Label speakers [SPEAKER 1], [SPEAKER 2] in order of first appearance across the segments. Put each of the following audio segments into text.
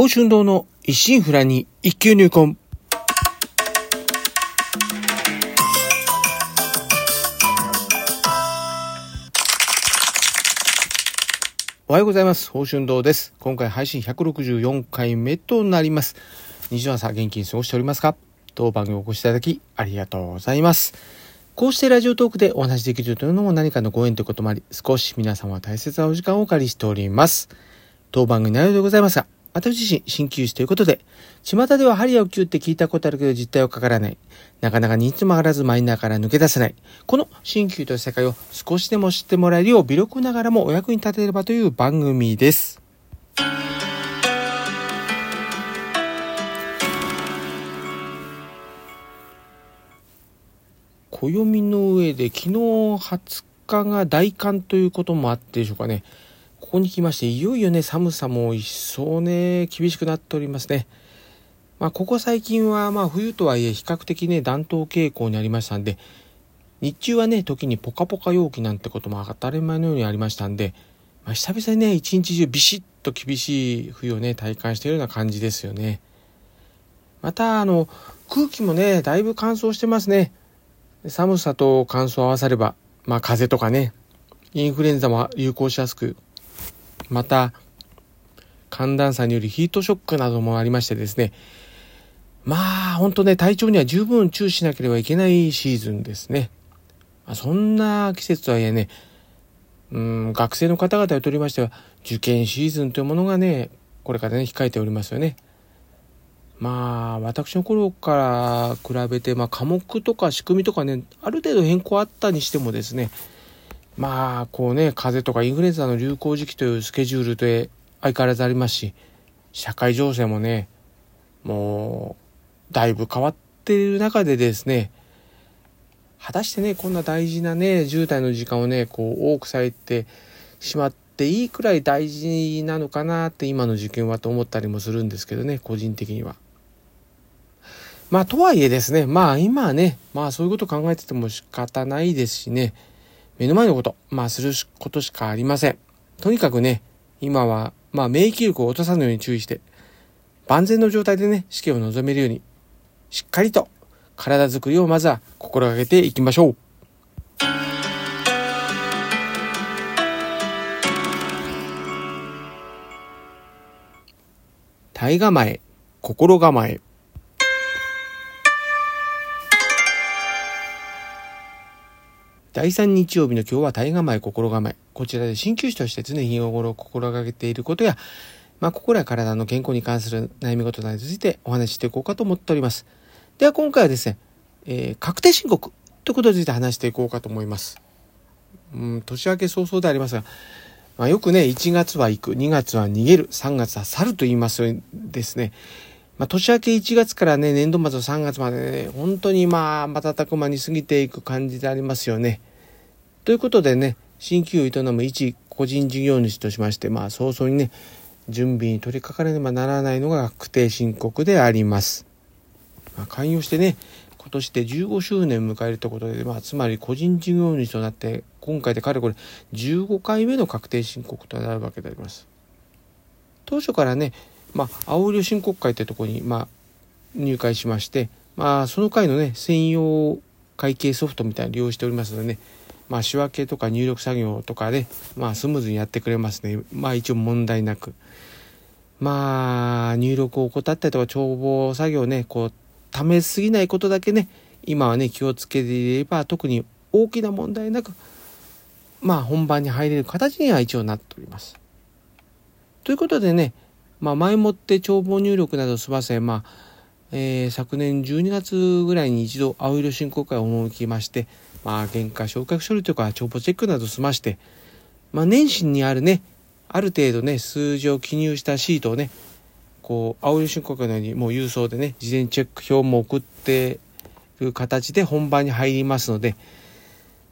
[SPEAKER 1] 宝春堂の一心不乱に一級入魂。おはようございます。宝春堂です。今回配信164回目となります。日曜朝元気に過ごしておりますか？当番組をお越しいただきありがとうございます。こうしてラジオトークでお話しできるというのも何かのご縁ということもあり、少し皆様大切なお時間をお借りしております。当番組内容でございますが、私自身、鍼灸師ということで、巷では針やお灸って聞いたことあるけど実態をかからない。なかなかにいつも上がらずマイナーから抜け出せない。この鍼灸という世界を少しでも知ってもらえるよう微力ながらもお役に立てればという番組です。暦の上で昨日20日が大寒ということもあってでしょうかね。ここに来まして、いよいよね、寒さも一層ね、厳しくなっておりますね。まあ、ここ最近は、まあ、冬とはいえ、比較的ね、暖冬傾向にありましたんで、日中はね、時にポカポカ陽気なんてことも当たり前のようにありましたんで、まあ、久々にね、一日中ビシッと厳しい冬をね、体感しているような感じですよね。また、あの、空気もね、だいぶ乾燥してますね。寒さと乾燥合わされば、まあ、風邪とかね、インフルエンザも流行しやすく、また、寒暖差によるヒートショックなどもありましてですね、まあ、本当ね、体調には十分注意しなければいけないシーズンですね。まあ、そんな季節とはいえね、うん、学生の方々をとりましては、受験シーズンというものがね、これからね、控えておりますよね。まあ、私の頃から比べて、まあ、科目とか仕組みとかね、ある程度変更あったにしてもですね、まあ、こうね、風邪とかインフルエンザの流行時期というスケジュールで相変わらずありますし、社会情勢もね、もう、だいぶ変わっている中でですね、果たしてね、こんな大事なね、10代の時間をね、こう、多く割いてしまっていいくらい大事なのかなって今の受験はと思ったりもするんですけどね、個人的には。まあ、とはいえですね、まあ今はね、まあそういうこと考えてても仕方ないですしね、目の前のこと、まあすることしかありません。とにかくね、今は、まあ免疫力を落とさぬように注意して、万全の状態でね、試験を臨めるように、しっかりと体づくりをまずは心がけていきましょう。体構え、心構え。第3日曜日の今日は体構え、心構え。こちらで鍼灸師として常日頃心がけていることや、まあ、心や体の健康に関する悩み事などについてお話ししていこうかと思っております。では今回はですね、えー、確定申告ということについて話していこうかと思います。うん、年明け早々でありますが、まあ、よくね、1月は行く、2月は逃げる、3月は去ると言いますよですね。まあ、年明け1月からね、年度末の3月までね、本当にまあ、瞬く間に過ぎていく感じでありますよね。ということでね、新旧を営む一個人事業主としまして、まあ、早々にね、準備に取り掛かれねばならないのが確定申告であります。まあ、勧誘してね、今年で15周年を迎えるということで、まあ、つまり個人事業主となって、今回でかれこれ15回目の確定申告となるわけであります。当初からね、まあ、青色申告会ってとこに、まあ、入会しまして、まあ、その会のね、専用会計ソフトみたいに利用しておりますのでね、まあ、仕分けとか入力作業とかで、まあ、スムーズにやってくれますね。まあ、一応問題なく。まあ、入力を怠ったりとか、帳簿作業ね、こう、ためすぎないことだけね、今はね、気をつけていれば、特に大きな問題なく、まあ、本番に入れる形には一応なっております。ということでね、まあ、前もって帳簿入力などを済ませ、まあ、えー、昨年12月ぐらいに一度青色申告会を赴きまして、まあ、原価償却処理とか帳簿チェックなど済まして、まあ、年始にあるね、ある程度ね、数字を記入したシートをね、こう、青色申告のようにもう郵送でね、事前チェック表も送っている形で本番に入りますので、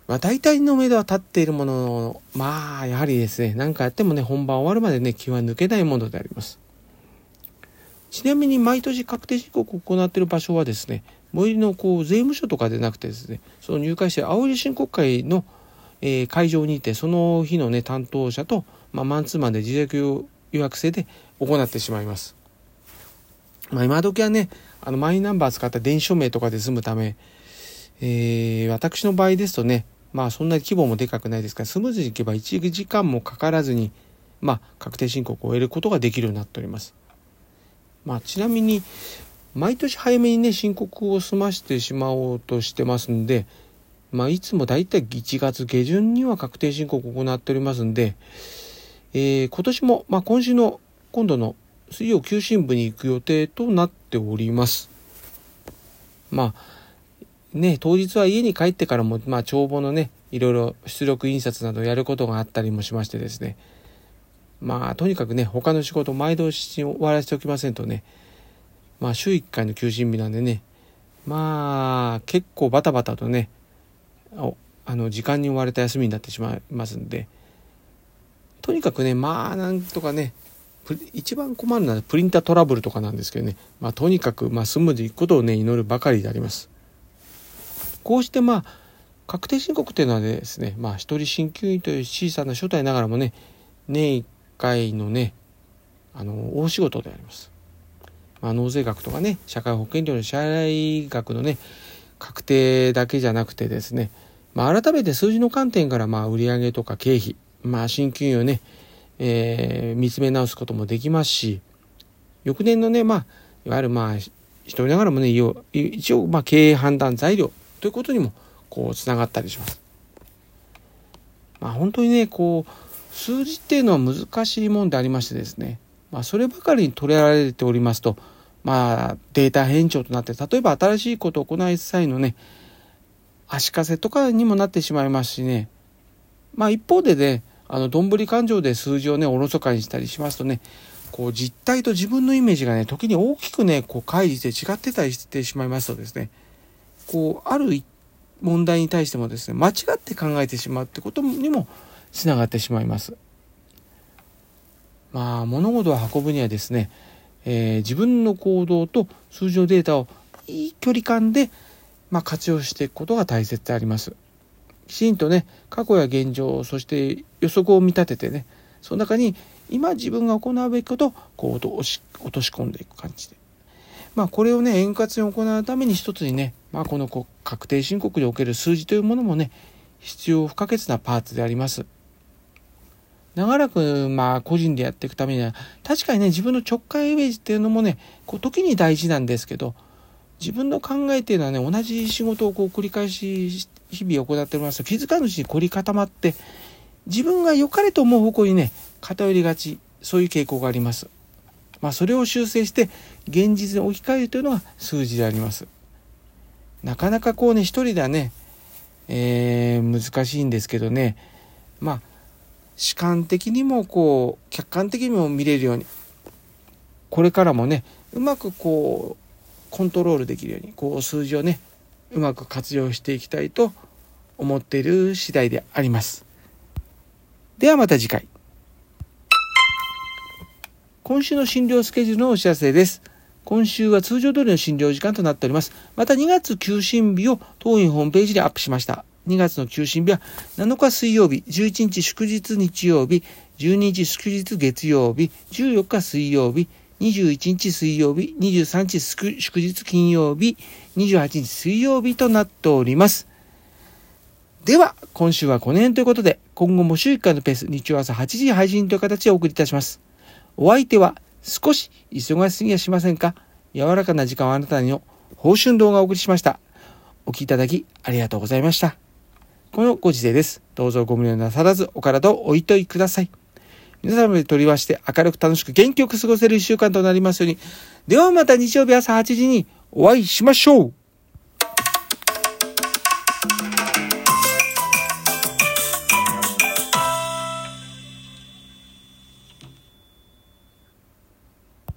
[SPEAKER 1] まあ、大体の目処は立っているものの、まあ、やはりですね、何かやってもね、本番終わるまでね、気は抜けないものであります。ちなみに毎年確定申告を行っている場所はですね、最寄りのこう税務署とかでなくてですね、その入会して青色申告会の、えー、会場にいて、その日のね、担当者と、まあ、マンツーマンで自宅予約制で行ってしまいます。まあ今時はね、あのマイナンバー使った電子署名とかで済むため、えー、私の場合ですとね、まあそんな規模もでかくないですから、スムーズにいけば1時間もかからずに、まあ確定申告を終えることができるようになっております。まあちなみに、毎年早めにね、申告を済ましてしまおうとしてますんで、まあいつもだいたい1月下旬には確定申告を行っておりますんで、えー、今年も、まあ今週の、今度の水曜休診部に行く予定となっております。まあ、ね、当日は家に帰ってからも、まあ、帳簿のね、いろいろ出力印刷などやることがあったりもしましてですね、まあ、とにかくね、他の仕事前倒しに終わらせておきませんとね、まあ、週1回の休診日なんでね、まあ、結構バタバタとね、あの、時間に追われた休みになってしまいますんで、とにかくね、まあ、なんとかね、一番困るのはプリンタートラブルとかなんですけどね、まあ、とにかく、まあ、スムーズにいくことをね、祈るばかりであります。こうしてまあ確定申告というのはですね、まあ、一人鍼灸院という小さな所帯ながらもね年1回のねあの大仕事であります。まあ、納税額とかね社会保険料の支払い額のね確定だけじゃなくてですね、まあ、改めて数字の観点からまあ売上とか経費まあ鍼灸院をね、えー、見つめ直すこともできますし翌年のねまあいわゆるまあ一人ながらもね一応まあ経営判断材料ということにもこうつながったりします。まあ本当にねこう数字っていうのは難しいもんでありましてですね、まあ、そればかりに取りられておりますとまあデータ変調となって例えば新しいことを行い際のね足かせとかにもなってしまいますしね。まあ一方でねあのどんぶり勘定で数字をねおろそかにしたりしますとねこう実態と自分のイメージがね時に大きくねこう乖離して違ってたりしてしまいますとですね。こうある問題に対してもですね間違って考えてしまうってことにもつながってしまいます。まあ物事を運ぶにはですね、えー、自分の行動と数字のデータをいい距離感で、まあ、活用していくことが大切であります。きちんとね過去や現状そして予測を見立ててねその中に今自分が行うべきことをこう落とし込んでいく感じでまあ、これをね、円滑に行うために一つにね、まあ、この確定申告における数字というものもね、必要不可欠なパーツであります。長らく、まあ、個人でやっていくためには、確かにね、自分の直感イメージっていうのもね、こう時に大事なんですけど、自分の考えっていうのはね、同じ仕事をこう繰り返し日々行っておりますと、気づかぬうちに凝り固まって、自分が良かれと思う方向にね、偏りがち、そういう傾向があります。まあ、それを修正して現実に置き換えるというのが数字であります。なかなかこうね一人ではね、えー、難しいんですけどねまあ主観的にもこう客観的にも見れるようにこれからもねうまくこうコントロールできるようにこう数字をねうまく活用していきたいと思っている次第であります。ではまた次回。今週の診療スケジュールのお知らせです。今週は通常通りの診療時間となっております。また2月休診日を当院ホームページでアップしました。2月の休診日は7日水曜日、11日祝日日曜日、12日祝日月曜日、14日水曜日、21日水曜日、23日祝日金曜日、28日水曜日となっております。では、今週はこの辺ということで、今後も週1回のペース、日曜朝8時配信という形でお送りいたします。お相手は少し忙しすぎやしませんか？柔らかな時間をあなたにの報春動画をお送りしました。お聴きいただきありがとうございました。このご時世です。どうぞご無理なさらずお体をおいといください。皆様で取りまして明るく楽しく元気よく過ごせる一週間となりますように。ではまた日曜日朝8時にお会いしましょう